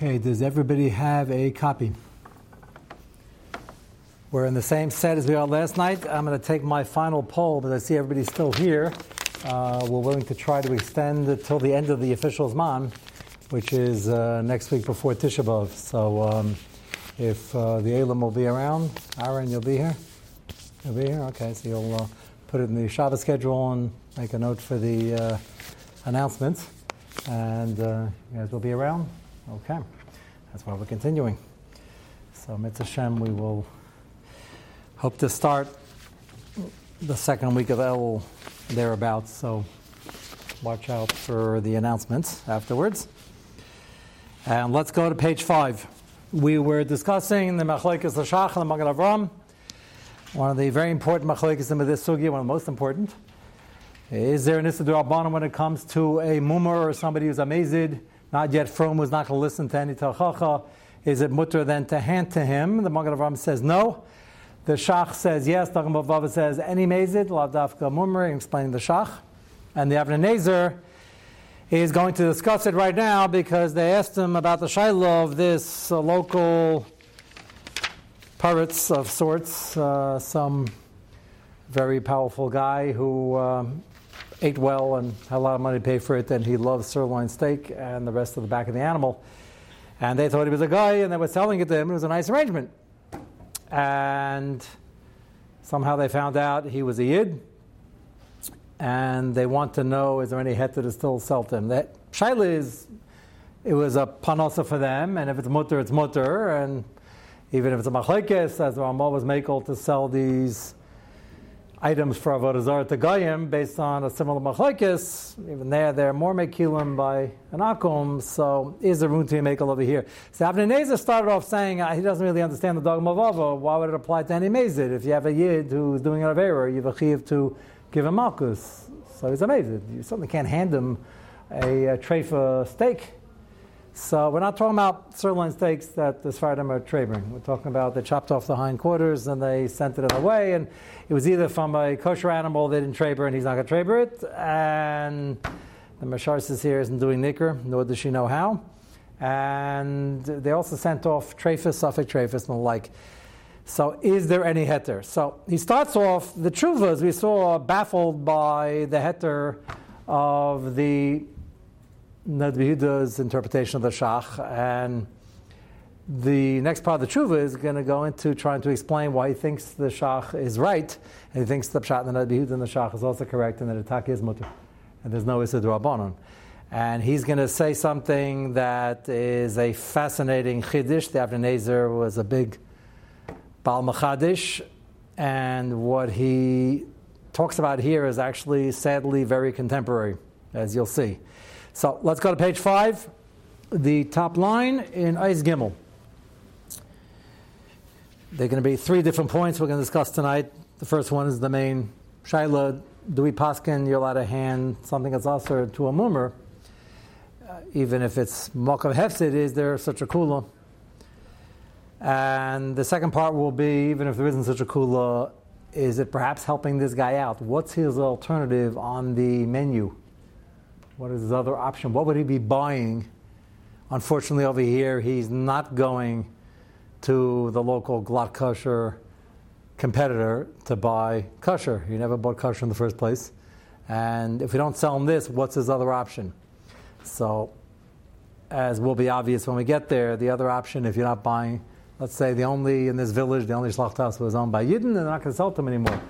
Okay, does everybody have a copy? We're in the same set as we are last night. I'm going to take my final poll, but I see everybody's still here. Uh, we're willing to try to extend it till the end of the official Zman, which is uh, next week before Tisha B'Av. So um, if uh, the Elam will be around, Aaron, you'll be here? You'll be here? Okay, so you'll uh, put it in the Shabbat schedule and make a note for the uh, announcements. And uh, you guys will be around? Okay. That's why we're continuing. So, Mitzvah we will hope to start the second week of El thereabouts. So, watch out for the announcements afterwards. And let's go to page five. We were discussing the Machlekes Lashach and the Magen Avram. One of the very important Machlekes in this sugi, one of the most important. Is there an Issa when it comes to a mummer or somebody who's amazed? Not yet from, who's not going to listen to any talchacha, is it mutter then to hand to him? The Magen Avraham says no. The Shach says yes. The Bava says any mezid, lavdafka mummer, explaining the Shach. And the Avnei Nezer is going to discuss it right now because they asked him about the Shiloh of this uh, local pirates of sorts, uh, some very powerful guy who um, ate well and had a lot of money to pay for it, and he loved sirloin steak and the rest of the back of the animal. And they thought he was a guy, and they were selling it to him. It was a nice arrangement. And somehow they found out he was a yid, and they want to know is there any heter to still sell to him? That shaila is it was a panosa for them, and if it's mutter, it's mutter, and even if it's a machlekes, as Ramal was makel to sell these items for Avodah Zarah to Goyim based on a similar machlekes. Even there, they're more mekilim by an akum. So is there room to make over here? So Avnei started off saying uh, he doesn't really understand the dogma of Ava. Why would it apply to any mezid? If you have a yid who's doing an avera, you have a chiv to give him malchus. So he's amazing. You certainly can't hand him a, a tray for steak so we're not talking about sirloin steaks that the Sfardim are trading. We're talking about they chopped off the hindquarters and they sent it away, and it was either from a kosher animal they didn't traber and he's not going to traber it, and the Masharsis here isn't doing nikr, nor does she know how. And they also sent off trefus, suffix trefus, and the like. So, is there any heter? So, he starts off the truvas we saw baffled by the heter of the Noda BiYehuda's interpretation of the Shach, and the next part of the tshuva is going to go into trying to explain why he thinks the Shach is right, and he thinks the Pshat and the Noda BiYehuda and the Shach is also correct, and that attack is mutter, and there's no Issa Rabbanon. And he's going to say something that is a fascinating chiddush. The Avnei Nezer was a big Baal Machadish, and what he talks about here is actually, sadly, very contemporary, as you'll see. So let's go to page five, the top line in Eis Gimel. There are going to be three different points we're going to discuss tonight. The first one is the main Shaila, do we paskin, you're allowed to hand something that's also to a mummer, uh, even if it's Mokav Hefsid, is there such a kula? And the second part will be, even if there isn't such a kula, is it perhaps helping this guy out? What's his alternative on the menu? What is his other option? What would he be buying? Unfortunately, over here, he's not going to the local glatt kosher competitor to buy kosher. He never bought kosher in the first place. And if we don't sell him this, what's his other option? So, as will be obvious when we get there, the other option, if you're not buying, let's say the only in this village, the only shlachtas was owned by Yidden, they're not going to sell to him anymore.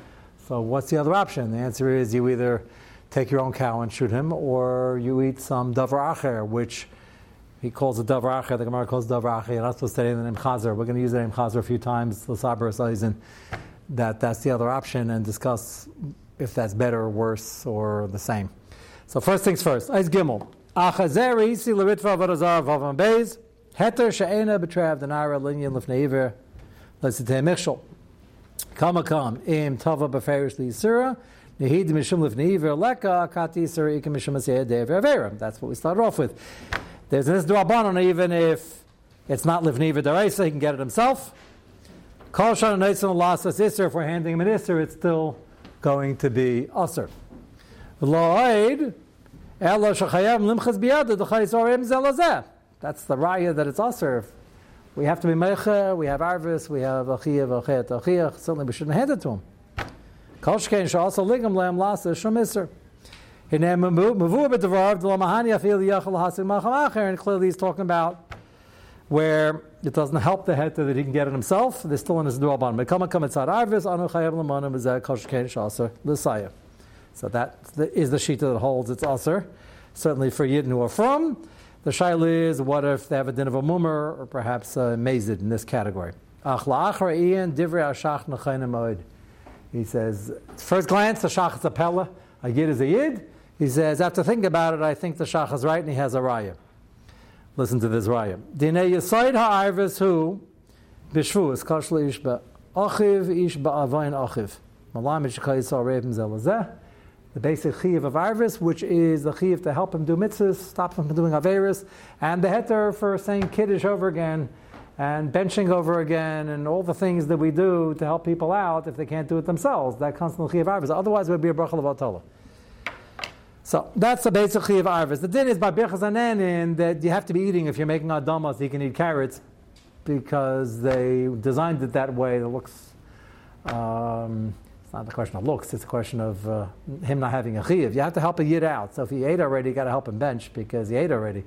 So, what's the other option? The answer is you either take your own cow and shoot him, or you eat some davar acher, which he calls a davar acher, the Gemara calls davar acher, you're not supposed to say the name chazer. We're going to use the name chazer a few times, The that that's the other option, and discuss if that's better or worse or the same. So first things first, Eis Gimel. Achazeri si l'ritva v'razar v'avam beis, heter she'ena b'trev denara linyan michshol. Im tava b'ferish li'yisura, that's what we started off with. There's this duabanon even if it's not livni v'daraisa, he can get it himself. Kol shana neitzim lasas iser, if we're handing him an iser, it's still going to be zelazeh. That's the raya that it's also. We have to be mecha, we have arvis, we have achiyah, achiyah, achiyah. Certainly we shouldn't hand it to him. Kolshkein shall also ligam lam lasa shomiser. And clearly he's talking about where it doesn't help the head that he can get it himself. They're still in his duaban. So that is the shita that holds it's usher. Certainly for Yidden who are from. The shaila is what if they have a din of a mummer or perhaps a mazid in this category. He says, first glance, the shach is a pella, a yid is a yid. He says, after thinking about it, I think the shach is right and he has a raya. Listen to this raya. Dine yisoid ha'arvis hu b'shvuas kashla ish ba'achiv ish ba'avayin achiv. Malam ishkayis rebim zelazeh. The basic chiv of arvis, which is the chiv to help him do mitzvahs, stop him from doing averis, and the heter for saying kiddush over again, and benching over again, and all the things that we do to help people out if they can't do it themselves. That the chiv arvis. Otherwise, it would be a bracha of so that's the basic of arvis. The din is by birchas in that you have to be eating if you're making adama, so you can eat carrots because they designed it that way. It looks. Um, it's not the question of looks; it's a question of uh, him not having a chiv. You have to help a yid out. So if he ate already, you got to help him bench because he ate already.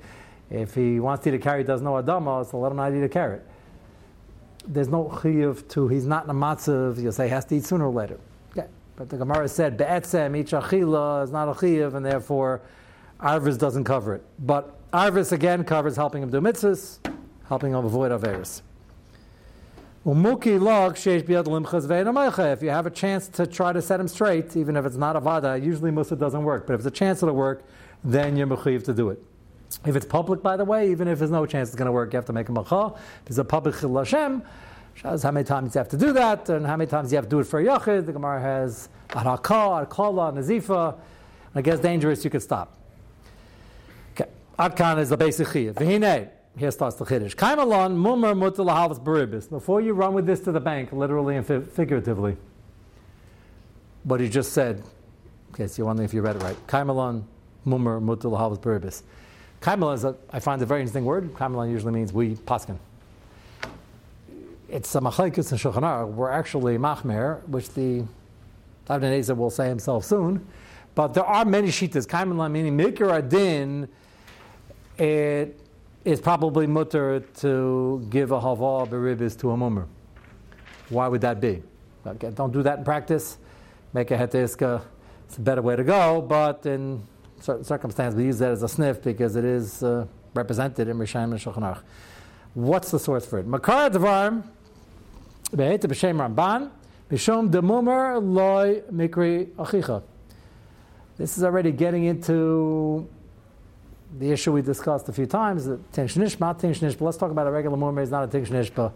If he wants to eat a carrot, doesn't know adama, so let him not eat a carrot. There's no chiv to. He's not in a matzav. You say he has to eat sooner or later. But the Gemara said be'etzem each achila is not a chiyav, and therefore arvis doesn't cover it. But arvis again covers helping him do mitzvahs, helping him avoid averis. If you have a chance to try to set him straight, even if it's not a vada, usually Musa doesn't work. But if it's a chance it'll work, then you're mechiv to do it. If it's public, by the way, even if there's no chance it's going to work, you have to make a macha. If it's a public chil Hashem, how many times you have to do that and how many times you have to do it for a yachid. The Gemara has araka, arkala, nazifa. When it gets dangerous, you could stop. Okay. Adkan is the basic chiyah. V'hinei. Here starts the chiddush. Kaimalon mumar mutal lahavas baribis. Before you run with this to the bank, literally and figuratively, what he just said, Okay, so you're wondering if you read it right. Kaimalon mumar mutal lahavas baribis. Kaimalon is a, I find a very interesting word. Kaimalon usually means we paskin it's a machlekes and Shulchan Aruch. We're actually machmer, which the Avnei will say himself soon. But there are many shitas. Kaiman meaning mikra adin. It is probably mutter to give a hava beribis to a mummer. Why would that be? Again, don't do that in practice. Make a hetiska. It's a better way to go. But in certain circumstances, we use that as a sniff because it is uh, represented in Rishayim and Shulchan Aruch. What's the source for it? Makar Devarim Be'et b'shem Ramban, b'shom demumer loy mikri achicha. This is already getting into the issue we discussed a few times, that Tinsh Nishma, Tinsh Nishma. Let's talk about a regular mumer, he's not a Tinsh Nishma.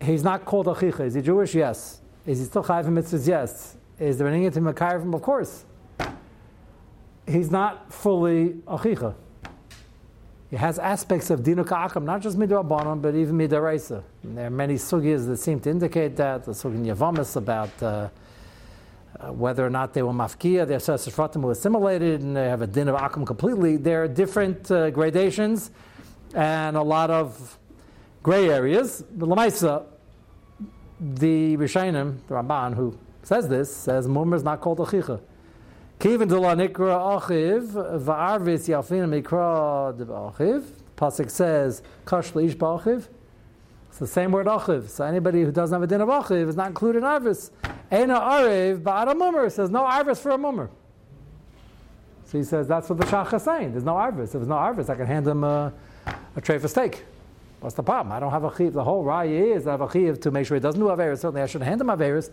He's not called achicha. Is he Jewish? Yes. Is he still chayv mitzvahs? Yes. Is there anything to makayim? Of course. He's not fully achicha. It has aspects of dinu ka'akam, not just midrabanan, but even midaraisa. There are many sugyas that seem to indicate that. The sugya Yavamis about uh, uh, whether or not they were mafkia, their sesafratim were assimilated, and they have a din of akam completely. There are different uh, gradations and a lot of gray areas. The Lamaisa, the Rishainim, the Ramban, who says this, says Mumr is not called a chicha. Kivin de la nikra achiv, va'arvis yafin mikra de achiv. Pasuk says, kash leish ba'achiv. It's the same word achiv. So anybody who doesn't have a din of achiv is not included in arvis. Ena ariv ba'ad a mummer. says no arvis for a mummer. So he says that's what the shach is saying. There's no arvis. If there's no arvis, I can hand him a, a tray for steak. What's the problem? I don't have a chiv. The whole raya is I have a chiv to make sure he doesn't do averis. Certainly I should hand him averis.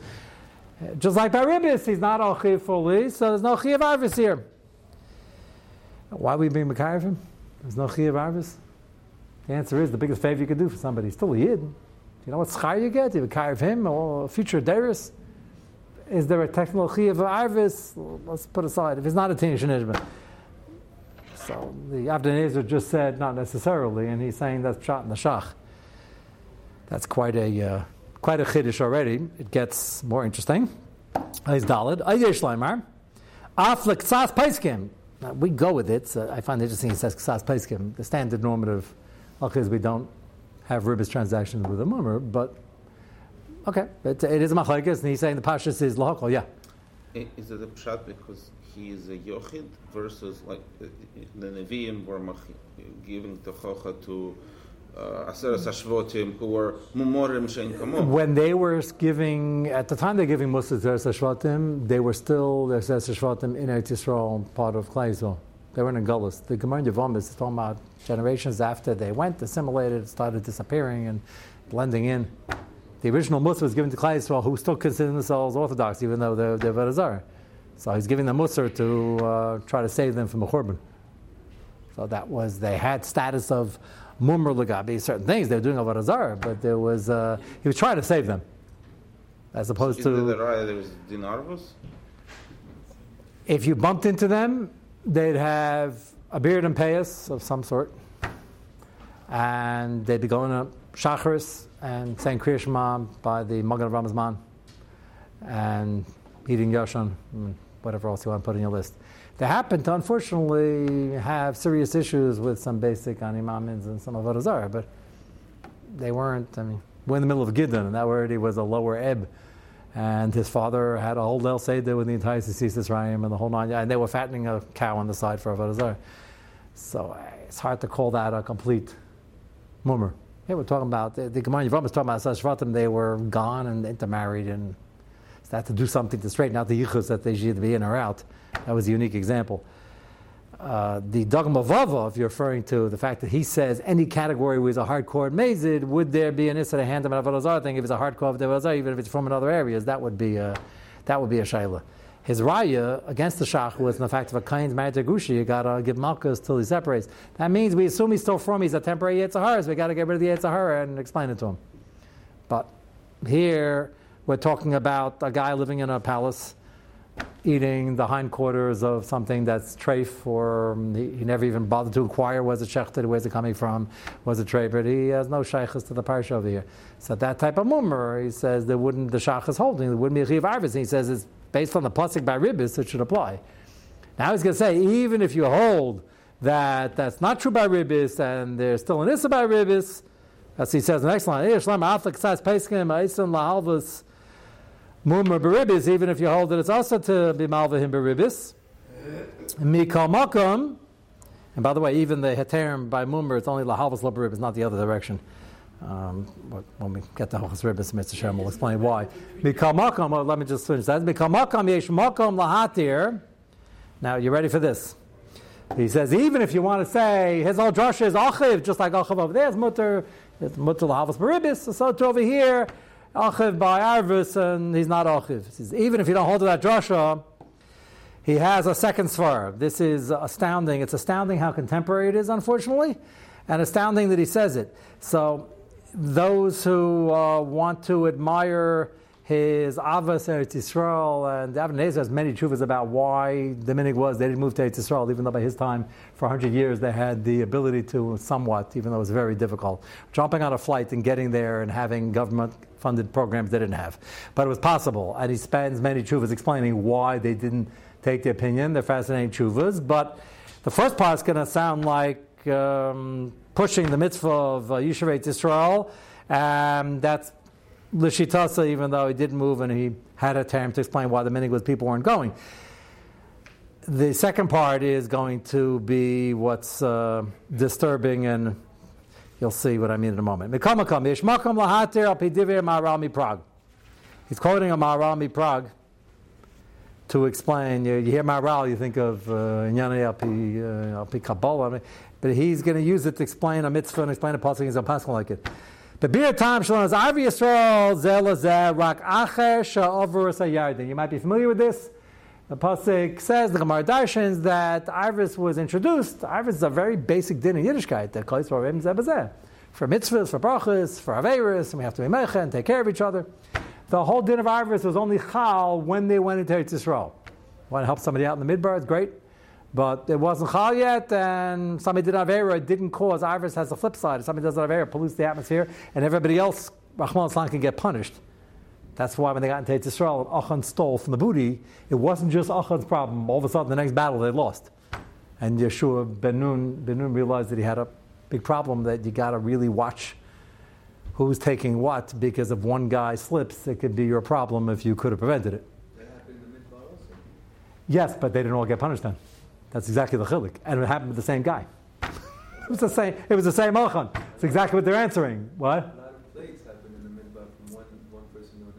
Just like by Ribbis, he's not all chiv fully, so there's no chiv arvis here. Why we being him? There's no chiv arvis. The answer is the biggest favor you could do for somebody. He's still a yid. Do you know what schar you get? You carve him or future deris. Is there a technical chiv arvis? Let's put aside. If it's not a tinish nishma. So the Avnei just said not necessarily, and he's saying that's shot in the shach. That's quite a uh, quite a chiddush already. It gets more interesting. He's dalid. Ayesh leimar. Af lektsas paiskim. We go with it. So I find it interesting. He says ksas peskim. The standard normative is we don't have ribis transactions with a mummer, but okay, it, it is a machlekes, and he's saying the pashas is lahakol. Yeah. Is it a pshat because he is a yochid versus like the Nevi'im were giving the chocha to uh, were When they were giving, at the time they're giving Musa Aseres Hashvatim, they were still the Hashvatim in Eretz Yisrael, part of Klai They weren't in Gullus. The Gemara Yavam is talking about generations after they went, assimilated, started disappearing and blending in. The original Musa was given to Klai Yisrael, who still consider themselves Orthodox, even though they're, they're Verazar. So he's giving them Musa to uh, try to save them from a Churban. So that was, they had status of mumr legabi certain things. They were doing avodah zarah, but there was uh, he was trying to save them, as opposed to. There, was dinarvus. If you bumped into them, they'd have a beard and payas of some sort, and they'd be going to shacharis and saying Kriya Shema by the Magen of Ramazman, and eating yashan, whatever else you want to put in your list. They happen to unfortunately have serious issues with some basic animamins and some of Zarah, but they weren't, I mean, we're in the middle of Gideon, and that already was a lower ebb. And his father had a whole Del Seder with the entire Sisis Rayim and the whole nine, and they were fattening a cow on the side for Avodah Zarah. So uh, it's hard to call that a complete mummer. Yeah, we're talking about the, Gemara Yavram is talking about Sashvatim. They were gone and intermarried, and they had to do something to straighten out the yichus that they should be in or out. That was a unique example. Uh, the Dagul Mervava, if you're referring to the fact that he says any category with a hardcore mazid, would there be an Issa to hand him an Avodazar thing if it's a hardcore Avodazar, even if it's from another areas, that would be a, that would be a Shaila. His raya against the Shach was in the fact of a kain's married to Gushi, you gotta give Malkus till he separates. That means we assume he's still from, he's a temporary Yitzhahara, so we gotta get rid of the Yitzhahara and explain it to him. But here, we're talking about a guy living in a palace eating the hindquarters of something that's treif, or he, never even bothered to inquire where's it shechted, where's it coming from, was it treif, but he has no shaykhs to the parsha over here. So that type of mummer, he says there wouldn't the shach is holding, there wouldn't be a chiv arvis. He says it's based on the plastic by ribis, it should apply. Now he's going to say even if you hold that that's not true by ribis and there's still an issa by ribis, as he says in the next line, eh, Mumra beribis, even if you hold that it's also to be malvahim beribis. Mikal makam, and by the way, even the heterim by mumra, it's only lahalvas beribis, not the other direction. Um, when we get to Hochas Ribbis, Mr. Shem will explain why. Mikal makam, well, let me just finish that. Mikal makam yesh makam lahatir. Now, you ready for this? He says, even if you want to say his old drasha is achiv, just like achiv over there is mutter, it's mutter lahavas beribis, so to over here, Achiv by Arvis, and he's not Achiv. Even if you don't hold to that drasha, he has a second svar. This is astounding. It's astounding how contemporary it is, unfortunately, and astounding that he says it. So, those who uh, want to admire his Eretz Yisrael, and Avnei has many chuvas about why the minig was they didn't move to Eretz Yisrael, even though by his time, for 100 years, they had the ability to somewhat, even though it was very difficult. Jumping on a flight and getting there and having government funded programs they didn't have. But it was possible, and he spends many chuvas explaining why they didn't take the opinion. They're fascinating chuvas, but the first part is going to sound like um, pushing the mitzvah of uh, Yisrael. Um, that's Lishitasa, even though he didn't move and he had a term to explain why the meaning was people weren't going. The second part is going to be what's uh, disturbing, and you'll see what I mean in a moment. He's quoting a Maharal Prague to explain. You, you hear Maharal, you think of uh, Alpi uh, but he's going to use it to explain a mitzvah and explain a passage in a like it. The beer time shalom is Avi Yisrael zelazeh rak acher sha'ovrus ayardin. You might be familiar with this. The pasuk says the Gemara Darshans that Iris was introduced. Iris is a very basic din in Yiddishkeit. That for for mitzvahs, for brachas, for averis, and we have to be mecha and take care of each other. The whole din of Iris was only chal when they went into Eretz Yisrael. Want to help somebody out in the midbar? It's great. But it wasn't chal yet, and somebody did avera. It didn't cause. Iris has the flip side. If somebody does an avera, pollutes the atmosphere, and everybody else, Rahman Islam, can get punished. That's why when they got into Eretz Yisrael, Achan stole from the booty. It wasn't just Achan's problem. All of a sudden, the next battle they lost. And Yeshua Ben Nun, ben Nun realized that he had a big problem that you got to really watch who's taking what because if one guy slips, it could be your problem if you could have prevented it. Yes, but they didn't all get punished then. That's exactly the chilik, and it happened with the same guy. it was the same. It was the same ochan. It's exactly what they're answering. What?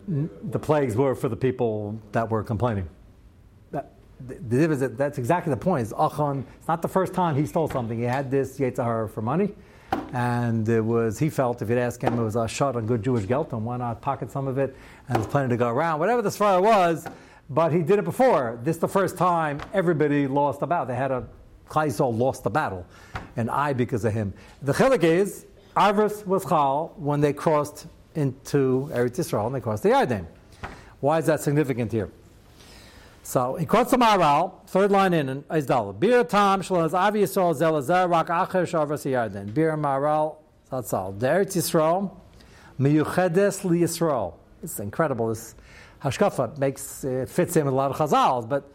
the plagues were for the people that were complaining. That, that's exactly the point. It's, Achan, it's not the first time he stole something. He had this Yetzirah for money, and it was he felt if you'd ask him, it was a shot on good Jewish gelton. Why not pocket some of it? And there's plenty to go around. Whatever the svara was, but he did it before. This is the first time everybody lost the battle. They had a Chaisol lost the battle, and I because of him. The chilik is Arvis was chal when they crossed into Eretz Yisrael and they crossed the Yarden. Why is that significant here? So he quotes the Maharal, third line in Aizdal. Bir tam shalaz avi Yisrael zelazar rak acher shavras Yarden. Bir Maharal Zatzal. The Eretz Yisrael miyuchedes li Yisrael. It's incredible. This hashkafa makes it fits in with a lot of chazals, but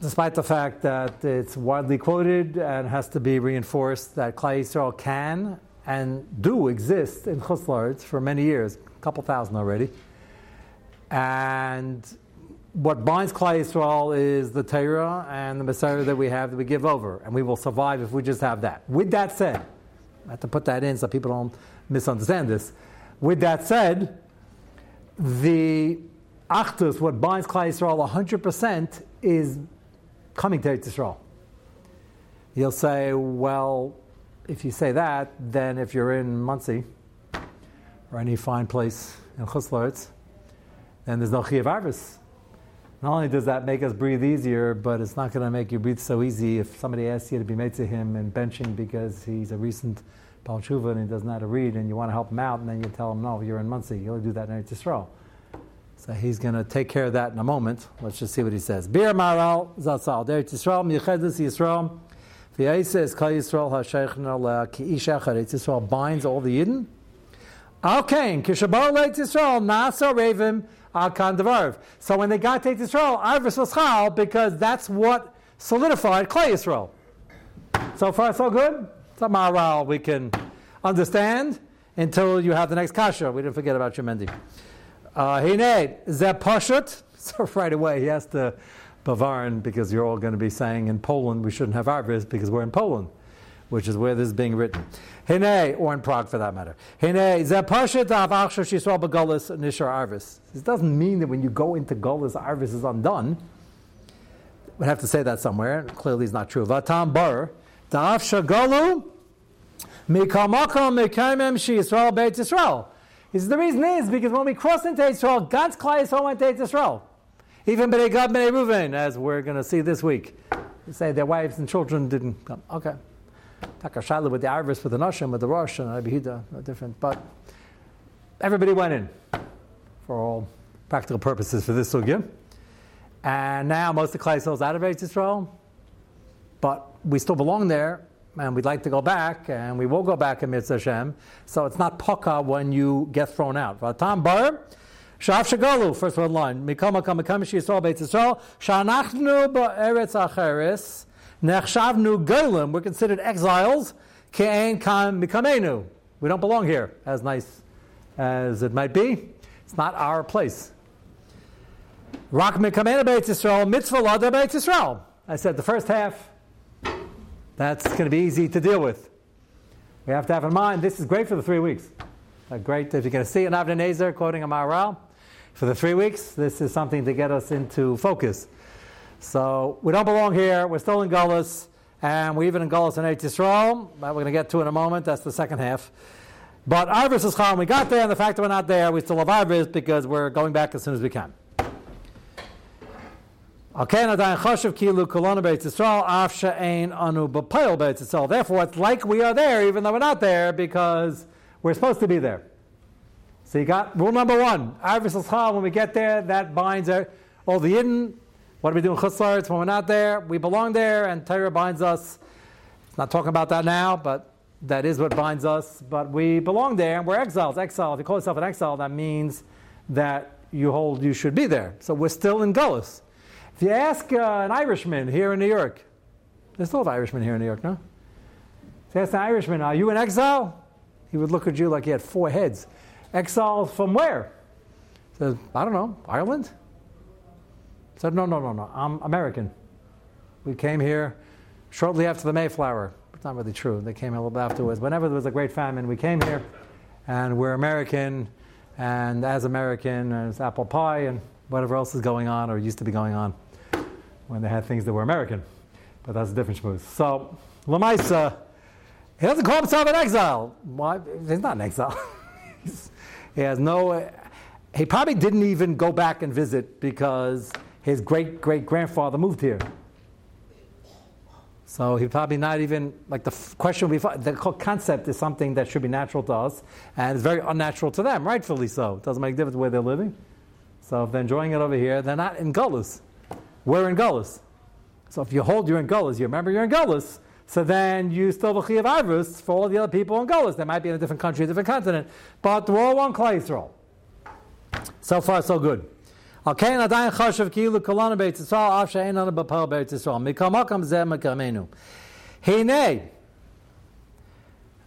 despite the fact that it's widely quoted and has to be reinforced that Klai Yisrael can and do exist in Chutz for many years, a couple thousand already. And what binds Klai Yisrael is the Torah and the Messiah that we have that we give over, and we will survive if we just have that. With that said, I have to put that in so people don't misunderstand this. With that said, the Achdus, what binds Klai Yisrael 100%, is coming to Eretz Yisrael. You'll say, well, if you say that, then if you're in Monsey or any fine place in Chutzlaritz, then there's no Chiyav Arvis. Not only does that make us breathe easier, but it's not going to make you breathe so easy if somebody asks you to be made to him and benching because he's a recent Baal and he doesn't know how to read and you want to help him out and then you tell him, no, you're in Monsey, you'll do that in Eretz Yisrael. So he's going to take care of that in a moment. Let's just see what he says. Bir Maral Zatzal, Eretz Yisrael, Michedus Yisrael, V'yaisa Kal Yisrael ha'sheichna ki'ish echad. Eretz Yisrael binds all the Yidden. Okay, kishabar Eretz Yisrael nasa revim al kan So when they got to Eretz Yisrael, Arvis was because that's what solidified Klai Yisrael. So far, so good. It's a maral we can understand until you have the next kasha. We didn't forget about Shemendi. Hine, zeh pashut. So right away he has to Bavarin because you're all going to be saying in Poland we shouldn't have Arvis because we're in Poland, which is where this is being written. Hine, or in Prague for that matter. Hine, Zepashet Avachshav Shisrael Begolis Nishar Arvis. This doesn't mean that when you go into Golis, Arvis is undone. We have to say that somewhere. Clearly, it's not true. Vatam Bar, Da'af Shagalu, Yisrael Yisrael. He the reason is because when we cross into Israel, God's Klai Yisrael went to Israel. Even Bnei Gad, Bnei Ruvain, as we're going to see this week. They say their wives and children didn't come. Okay. Takashayla with the Arvis, with the Nashim, with the Rosh, and Abihida, no different. But everybody went in for all practical purposes for this sugya. And now most of the Klai out of Eretz Yisrael, but we still belong there, and we'd like to go back, and we will go back in Mitzvah Hashem. So it's not poka when you get thrown out. Vatam bar, Shav Shagalu, first one line. Mikama Kamakam Yisrael Beit Yisrael. Shanachnu Ba'eretz Acheres. Nechshavnu Golim. We're considered exiles. Ke'en Kam Mikamenu. We don't belong here, as nice as it might be. It's not our place. Rak Mikamenu Beit Yisrael. Mitzvah Lada Beit Yisrael. I said the first half, that's going to be easy to deal with. We have to have in mind this is great for the three weeks. Uh, great if you're going to see an Avnei quoting a Maharal for the three weeks. This is something to get us into focus. So we don't belong here. We're still in Gullus, and we're even in Gullus in Eretz Yisrael. That we're going to get to in a moment. That's the second half. But Arvis is Chal. We got there, and the fact that we're not there, we still have Arvis because we're going back as soon as we can. Okay, Therefore, it's like we are there, even though we're not there, because we're supposed to be there. So you got rule number one. When we get there, that binds all the Yidden. What are we doing in Chutzlaritz when we're not there? We belong there, and Torah binds us. Not talking about that now, but that is what binds us. But we belong there, and we're exiles. Exile. If you call yourself an exile, that means that you hold you should be there. So we're still in Gullus. If you ask uh, an Irishman here in New York, There's still have Irishmen here in New York, no? So ask an Irishman, are you in exile? He would look at you like he had four heads. Exile from where? Says, I don't know, Ireland? Said, no, no, no, no, I'm American. We came here shortly after the Mayflower. It's not really true. They came a little bit afterwards. Whenever there was a great famine, we came here, and we're American, and as American, as apple pie and whatever else is going on or used to be going on when they had things that were American. But that's a different schmooze. So, Lamaisa, he doesn't call himself an exile. Why? He's not an exile. he has no. He probably didn't even go back and visit because his great great grandfather moved here. So he probably not even like the f- question be the concept is something that should be natural to us and it's very unnatural to them, rightfully so. It doesn't make a difference where they're living. So if they're enjoying it over here, they're not in gullus. We're in gullus. So if you hold you're in gullus, you remember you're in gullus. So then you still have of avos for all the other people in gullus. They might be in a different country, a different continent, but we're all one clay. So far, so good. Okay, and adayin chashav kilu kolana beit yisrael af she'en ana b'pal beit yisrael mikamakam zeh mekamenu. Hinei.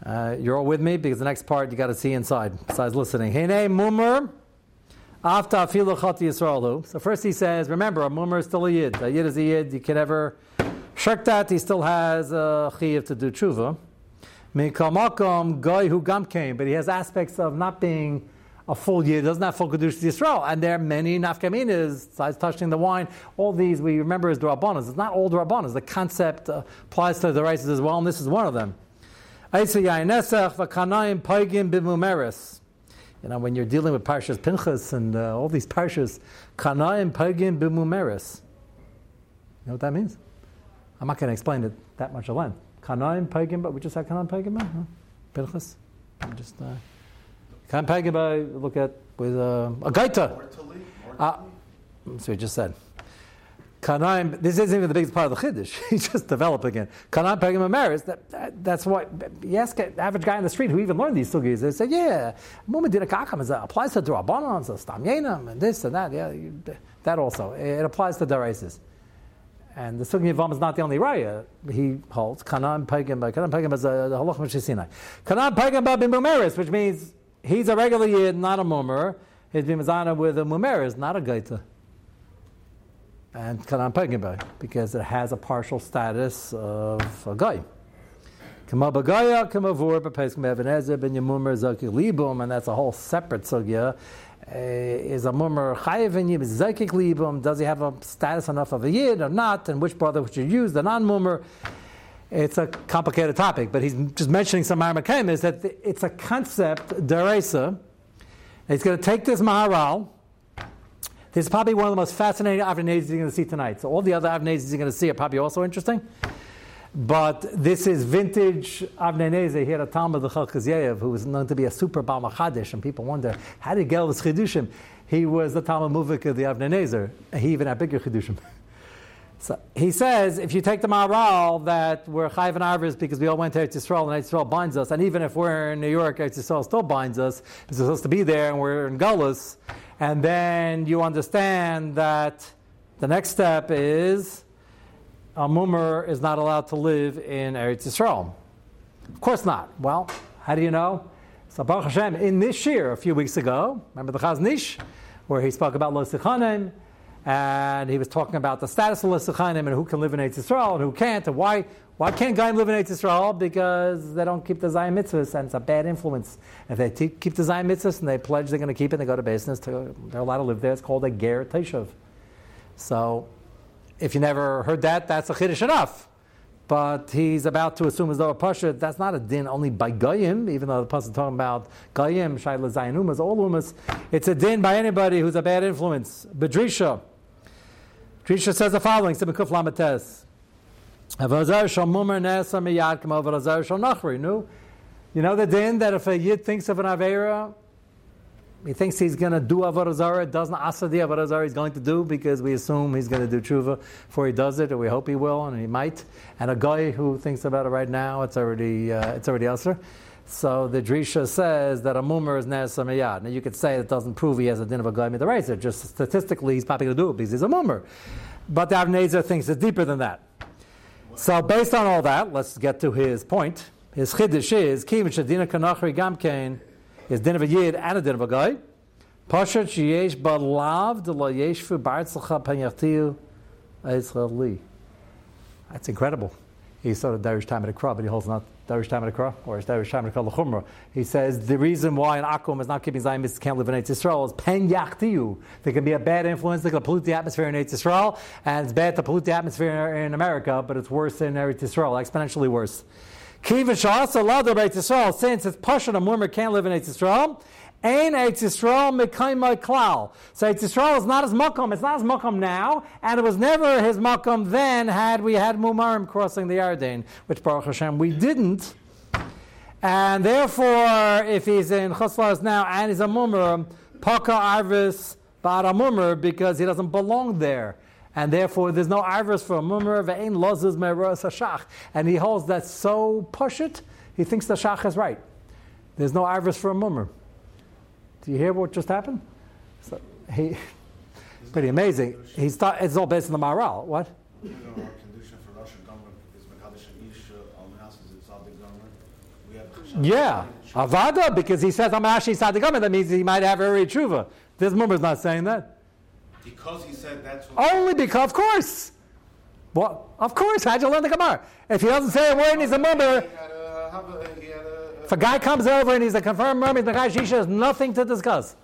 Uh, you're all with me because the next part you got to see inside besides listening. Hinei, mu'mur after afilu chati Yisraelu. So first he says, remember, a mummer is still a yid. A yid is a yid. You can never shirk that. He still has a chiyav to do tshuva. Mikal makom, guy who gam came, but he has aspects of not being a full year, doesn't have full Kedusha Yisrael. And there are many nafkaminas, besides touching the wine. All these we remember as Durabanas. It's not all Durabanas. The concept uh, applies to the races as well, and this is one of them. You know, when you're dealing with Parshas Pinchas and uh, all these Parshas, Kanayim Pagim Bimumeris. You know what that means? I'm not going to explain it that much at length. Kanayim Pagim, but we just had Kanayim Pagim, huh? Pinchas. Just. Uh, pay by look at with uh, a gaita. Uh, so we just said. Kanaim, this isn't even the biggest part of the Chiddush. He's just developing it. Kanaim Pegim Ameris, that, that, that's ask an average guy in the street who even learned these sugis, they say, yeah, Mumadina Kakam is, applies to Drabanans, Stamyenam, and this and that. Yeah, that also. It applies to Daraisis. And the Sugi Yavam is not the only raya. He holds Kanan Pegim, uh, Kanan Pegim is a halach Mishisinai. Kanan Pegim Babim which means he's a regular yid, not a mummer. He's been with a mummer, is not a gaita. And kanan pegimba, because it has a partial status of a guy. And that's a whole separate sugya. Uh, is a mummer chayiv in yib zakik libum? Does he have a status enough of a yid or not? And which brother would you use, the non-mummer? it's a complicated topic, but he's just mentioning some Armakim is that it's a concept, Deresa. He's going to take this Maharal. This is probably one of the most fascinating Avnezes you're going to see tonight. So all the other Avnezes you're going to see are probably also interesting. But this is vintage Avnei He had a Talmud the Chalkaz who was known to be a super Balmachadish, and people wonder how did all this chidushim? He was the Talmud Muvik of the Avnei He even had bigger chidushim. So he says, if you take the Maharal that we're Chayv and Arvis because we all went to Eretz Yisrael and Eretz Yisrael binds us, and even if we're in New York, Eretz Yisrael still binds us, it's supposed to be there and we're in Gullus, and then you understand that the next step is a mummer is not allowed to live in Eretz Yisrael. Of course not. Well, how do you know? So Baruch Hashem, in this year, a few weeks ago, remember the Chazon Ish, where he spoke about Lo Sichanim, and he was talking about the status of Lesachanim and who can live in Eretz Yisrael and who can't, and why, why can't Gaim live in Eretz Yisrael? Because they don't keep the Zion mitzvahs, and it's a bad influence. If they keep the Zion mitzvahs and they pledge they're going to keep it, they go to business, to, they're allowed to live there. It's called a Ger Teshav. So, if you never heard that, that's a Chiddush enough. But he's about to assume as though a Pasha, that's not a din only by Goyim, even though the Pasha is talking about Goyim, Shaila Zayin Umas, all Umas. It's a din by anybody who's a bad influence. Bedrisha. Trisha says the following, Simikuf Lamates. You know the din that if a yid thinks of an avera, he thinks he's going to do avodah it doesn't asa the avodah he's going to do because we assume he's going to do tshuva before he does it, or we hope he will, and he might. And a guy who thinks about it right now, it's already uh, it's already asa. So the Drisha says that a mummer is nes Now you could say it doesn't prove he has a din of a guy mitzvah. Just statistically, he's probably going to do it because he's a mummer. But the Avnezer thinks it's deeper than that. So based on all that, let's get to his point. His chiddush is kim shadina kanachri gamkein is din of a yid and a din of a guy. Pashat sheyesh balav de lo yeshvu b'artzlacha panyachtiu Israeli. That's incredible. He's sort of Darish time at a crop, but he holds not Darish time at a crop, or is Darish time at a Chumrah. He says the reason why an Akum is not keeping Zionists can't live in Eretz Yisrael is pen yachtiu. There can be a bad influence, they can pollute the atmosphere in Eretz Yisrael, and it's bad to pollute the atmosphere in America, but it's worse in Eretz Yisrael, exponentially worse. Kivish also allowed Eretz Yisrael, since it's Pashan, a Murmur can't live in Eretz Yisrael, Ein Eitz Yisrael Mekaimai Klal. So Eitz Yisrael is not his makom. It's not his makom now, and it was never his makom then. Had we had Mumarim crossing the Yarden, which Baruch Hashem we didn't, and therefore, if he's in Choslas now and he's a Mumar, Paka Arvis Ba'ara Mumar because he doesn't belong there. And therefore, there's no Arvis for a Mumar, Ve'ein Lozes Me'ros Hashach. And he holds that so push it, he thinks the Shach is right. There's no Arvis for a Mumar. Do you hear what just happened? So he, pretty amazing. He start, it's all based on the Maharal. What? You know, our condition for Russian government is Mekadosh and Ish, Al Menasses, it's Tzaddik government. Yeah, Avada, because he says Amashi Sadigama, that means he might have a tshuva. This Mummer is not saying that. Because he said that's what. Only because, of course. What? Of course. How'd you learn the Gemara? If he doesn't say a word he's a Mummer, if a guy comes over and he's a confirmed Mummer, the guy Shisha has nothing to discuss.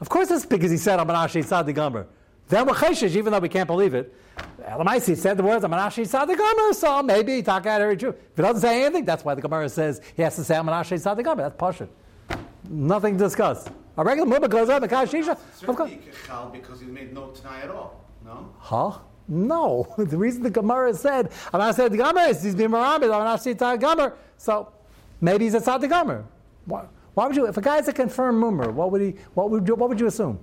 Of course it's because he said Amanashi Sadigama. Then we're cheshish, even though we can't believe it. Elamaisi said the words I'm an Amanashi Sadigama, so maybe talk out every Jew. If he doesn't say anything, that's why the Gemara says he has to say I'm an Amanashi Sadigama. That's Pashit. Nothing to discuss. A regular Mummer goes up, the guy Shisha. Of course. certainly Chal because he made no Tanai at all. No? Huh? No. The reason the Gemara said, I'm saying the Gemara is he's being I'm not saying the Gemara. So maybe he's a Tzad Gemara. Why, why would you, if a guy's a confirmed Mummer, what would he, what would you, what would you assume?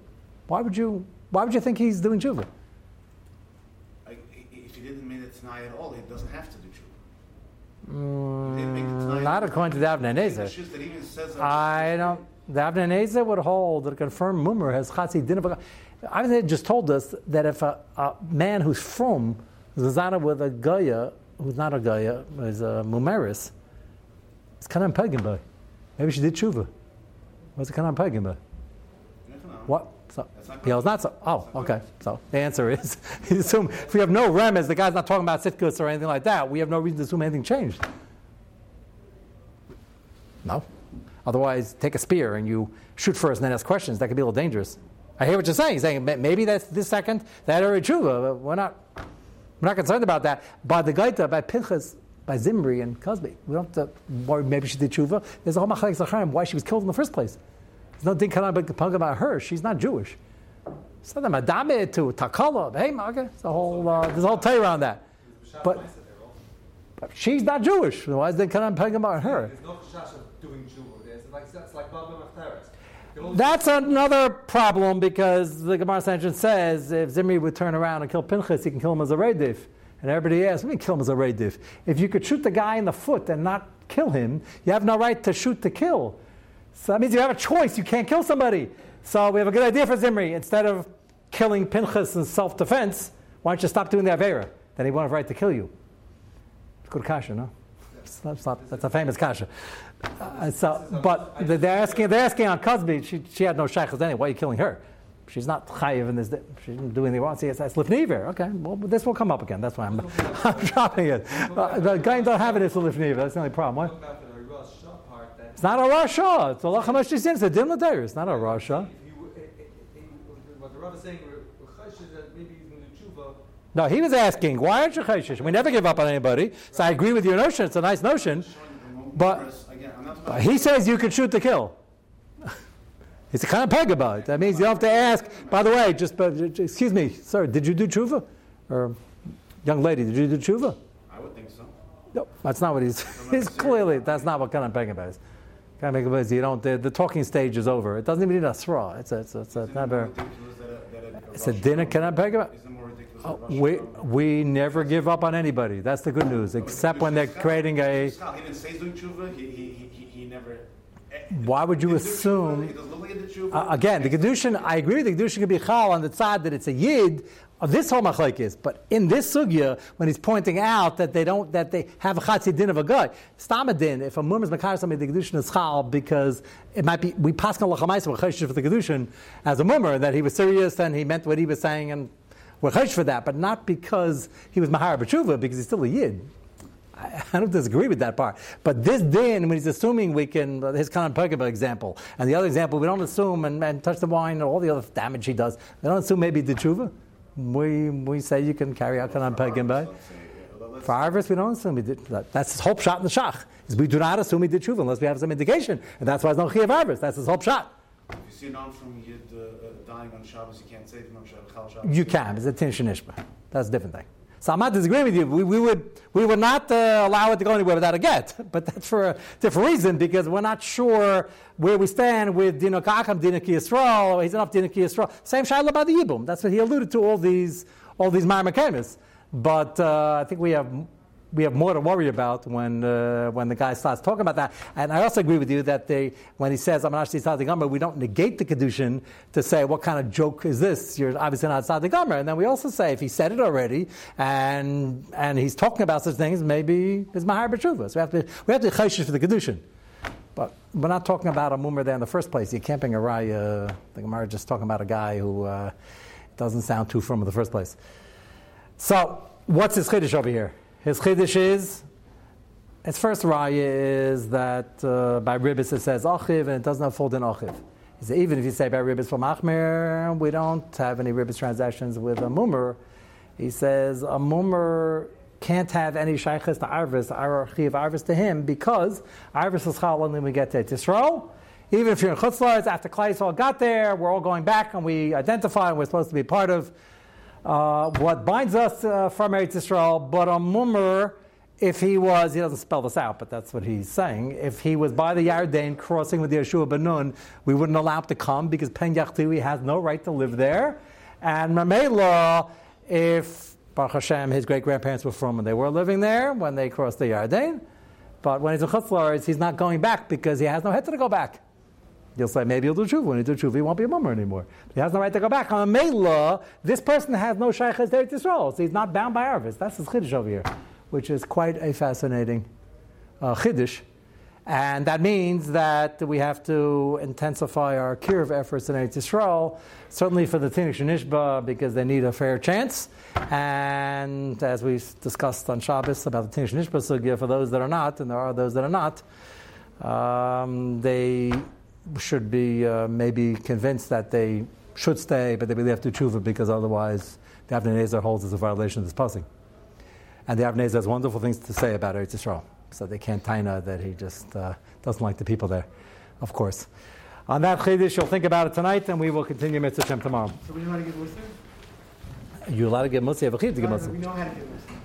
Why would you, why would you think he's doing tshuva? I, if he didn't mean it tonight at all, he doesn't have to do Tshuva. Didn't make the Tanai. Mm, Not according to the Avnei Nezer. It's just that even says that- I don't, the Avnei Nezer would hold that a confirmed Mummer has Chatzi Din of a Avnei Nezer just told us that if a, a man who's from, Zazana with a Goya, who's not a Goya, is a Mumeris, it's kind of pagan by. Maybe she did tshuva. What's it kind of pagan by? You never know. What? So, not yeah, it's not so. Oh, okay. So the answer is, you assume if we have no remez, the guy's not talking about sitkus or anything like that. We have no reason to assume anything changed. No. Otherwise, take a spear and you shoot first and then ask questions. That could be a little dangerous. I hear what you're saying. You're saying maybe that's this second that already true. but We're not. We're not concerned about that. By the Gaita, by Pinchas, by Zimri and Cozbi, we don't have to worry. Maybe she did tshuva. There's a whole machlek zacharim why she was killed in the first place. There's no din kana pug about her. She's not Jewish. Not a madame to takala. Hey, Maga. It's a whole. Uh, there's a whole tale around that. But, but she's not Jewish. Why is there kana pug about her? There's no chash of doing Jew. It's like it's like Baba. The whole- That's another problem because the Gemara Sanhedrin says if Zimri would turn around and kill Pinchas, he can kill him as a Reidif. And everybody asks, do you kill him as a Reidif? If you could shoot the guy in the foot and not kill him, you have no right to shoot to kill. So that means you have a choice. You can't kill somebody. So we have a good idea for Zimri. Instead of killing Pinchas in self-defense, why don't you stop doing the Avera? Then he won't have right to kill you. It's good kasha, no? It's not- that's a famous kasha. Uh, so, but they're asking, they're asking on Cozbi, she, she had no shaykhs anyway, why are you killing her? She's not chayiv in this, she didn't do anything wrong. See, it's, it's lifniver. Okay, well, this will come up again. That's why I'm, I'm dropping it. Uh, the guy don't have it, it's a lifniver. That's the only problem. What? About the Rosh part that It's not a Rasha. It's a Lachamash It's a Din Ladayr. It's not a Rasha. if you, what the Rav saying, we're chash is that maybe he's going to. No, he was asking, why aren't you chayshish? We never give up on anybody. So I agree with your notion. It's a nice notion. But- Again, I'm not talking he says you could shoot to kill. It's a kind of peg about it. That means you don't have to ask. By the way, just but, excuse me, sir, did you do tshuva? Or young lady, did you do tshuva? I would think so. No, that's not what he's. He's clearly that's not what kind of peg about is. Kind of peg is you don't. The, the talking stage is over. It doesn't even need a sra. It's a. It's a, it's a, Isn't it not more a, a- it's a dinner. Can I peg about? Oh, we we never give up on anybody. That's the good news. Except when they're creating a. He didn't say doing tshuva. He, he, he, he, he never. Eh, Why would you he didn't do assume- tshuva, He doesn't look like he did tshuva. Uh, again, the kedushin. I agree. The kedushin could be chal on the side that it's a yid of this whole machlek is. But in this sugya, when he's pointing out that they don't, that they have a chatzi din of a guy, stamadin, if a mum is makar somebody the kedushin is chal because it might be we pass on lachamaisa for the kedushin as a mummer that he was serious and he meant what he was saying and we're for that, but not because he was mahar b'tshuva because he's still a yid. I don't disagree with that part. But this din, when he's assuming we can, his Kanan Pergaba example, and the other example, we don't assume and, and touch the wine or all the other damage he does, we don't assume maybe the tshuva. We, we say you can carry out Kanan Pergaba. For Arvis, we don't assume he did that. That's his whole shot in the shach. Is we do not assume he did tshuva unless we have some indication. And that's why it's not Chiyav Arvis. That's his whole shot. If you see a non frum Yid uh, uh, dying on Shabbos, you can't say him on Shabbos. You can. It's a Tin Shanishba. That's a different thing. So I'm not disagreeing with you. We, we would, we would not uh, allow it to go anywhere without a get. But that's for a different reason because we're not sure where we stand with Dino Kakam, Dino Yisrael, he's enough Dino Yisrael. Same Shaila about the Yibum. That's what he alluded to, all these, all these Marmakamis. But uh, I think we have we have more to worry about when uh, when the guy starts talking about that. And I also agree with you that they, when he says I'm not Tzaddik Gomer, we don't negate the kedushin to say what kind of joke is this? You're obviously not Tzaddik Gomer. And then we also say if he said it already and and he's talking about such things, maybe it's mahar b'tshuva. So we have to we have to for the kedushin. But we're not talking about a mummer there in the first place. You can't bring a raya. The Gemara is just talking about a guy who uh, doesn't sound too firm in the first place. So what's his chiddush over here? His chiddush is, his first raya is that uh, by Ribbis it says achiv and it does not fold in achiv. Even if you say by Ribbis from Achmer, we don't have any Ribbis transactions with a mummer. He says a mummer can't have any shaykhs to arvis, archiv arvis to him because arvis is chal and then we get to Yisrael. Even if you're in Chutzlars, after Klaisol got there, we're all going back and we identify and we're supposed to be part of uh, what binds us uh, from Eretz Yisrael, but a mummer, if he was, he doesn't spell this out, but that's what he's saying. If he was by the Yarden crossing with Yehoshua ben Nun, we wouldn't allow him to come because Pen Yachtui has no right to live there. And Mamela, if Baruch Hashem, his great grandparents were from and they were living there when they crossed the Yarden, but when he's in Chutzlaritz, he's not going back because he has no head to go back. You'll say maybe he'll do tshuva. When he do tshuva, he won't be a mummer anymore. He has no right to go back. On a Mela, this person has no shaykhs there to Yisrael, so he's not bound by Arvis. That's his chiddush over here, which is quite a fascinating uh, chiddush. And that means that we have to intensify our kiruv efforts in Eretz Yisrael, certainly for the Tinnik Nishba, because they need a fair chance. And as we discussed on Shabbos about the Tinnik Nishba sugya, for those that are not, and there are those that are not, um, they should be uh, maybe convinced that they should stay, but they really have to tshuva because otherwise the Avnei Nezer holds as a violation of this passing. And the Avnei Nezer has wonderful things to say about Eretz Yisrael, so they can't taina that he just uh, doesn't like the people there, of course. On that chiddush, you'll think about it tonight, and we will continue Mitzvah Shem tomorrow. So we know how to give Muslim? You're allowed to get Musi, you have a to get. We know how to give Muslim.